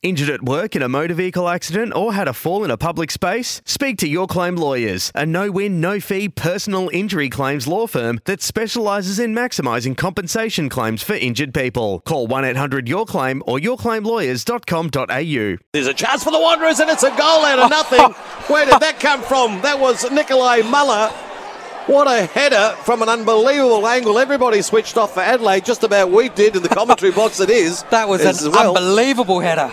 Injured at work in a motor vehicle accident or had a fall in a public space? Speak to Your Claim Lawyers, a no win, no fee personal injury claims law firm that specialises in maximising compensation claims for injured people. Call 1 800 Your Claim or yourclaimlawyers.com.au. There's a chance for the Wanderers, and it's a goal out of nothing. Where did that come from? That was Nicolai Müller. What a header from an unbelievable angle. Everybody switched off for Adelaide, just about we did in the commentary box. It is. That was an well. unbelievable header.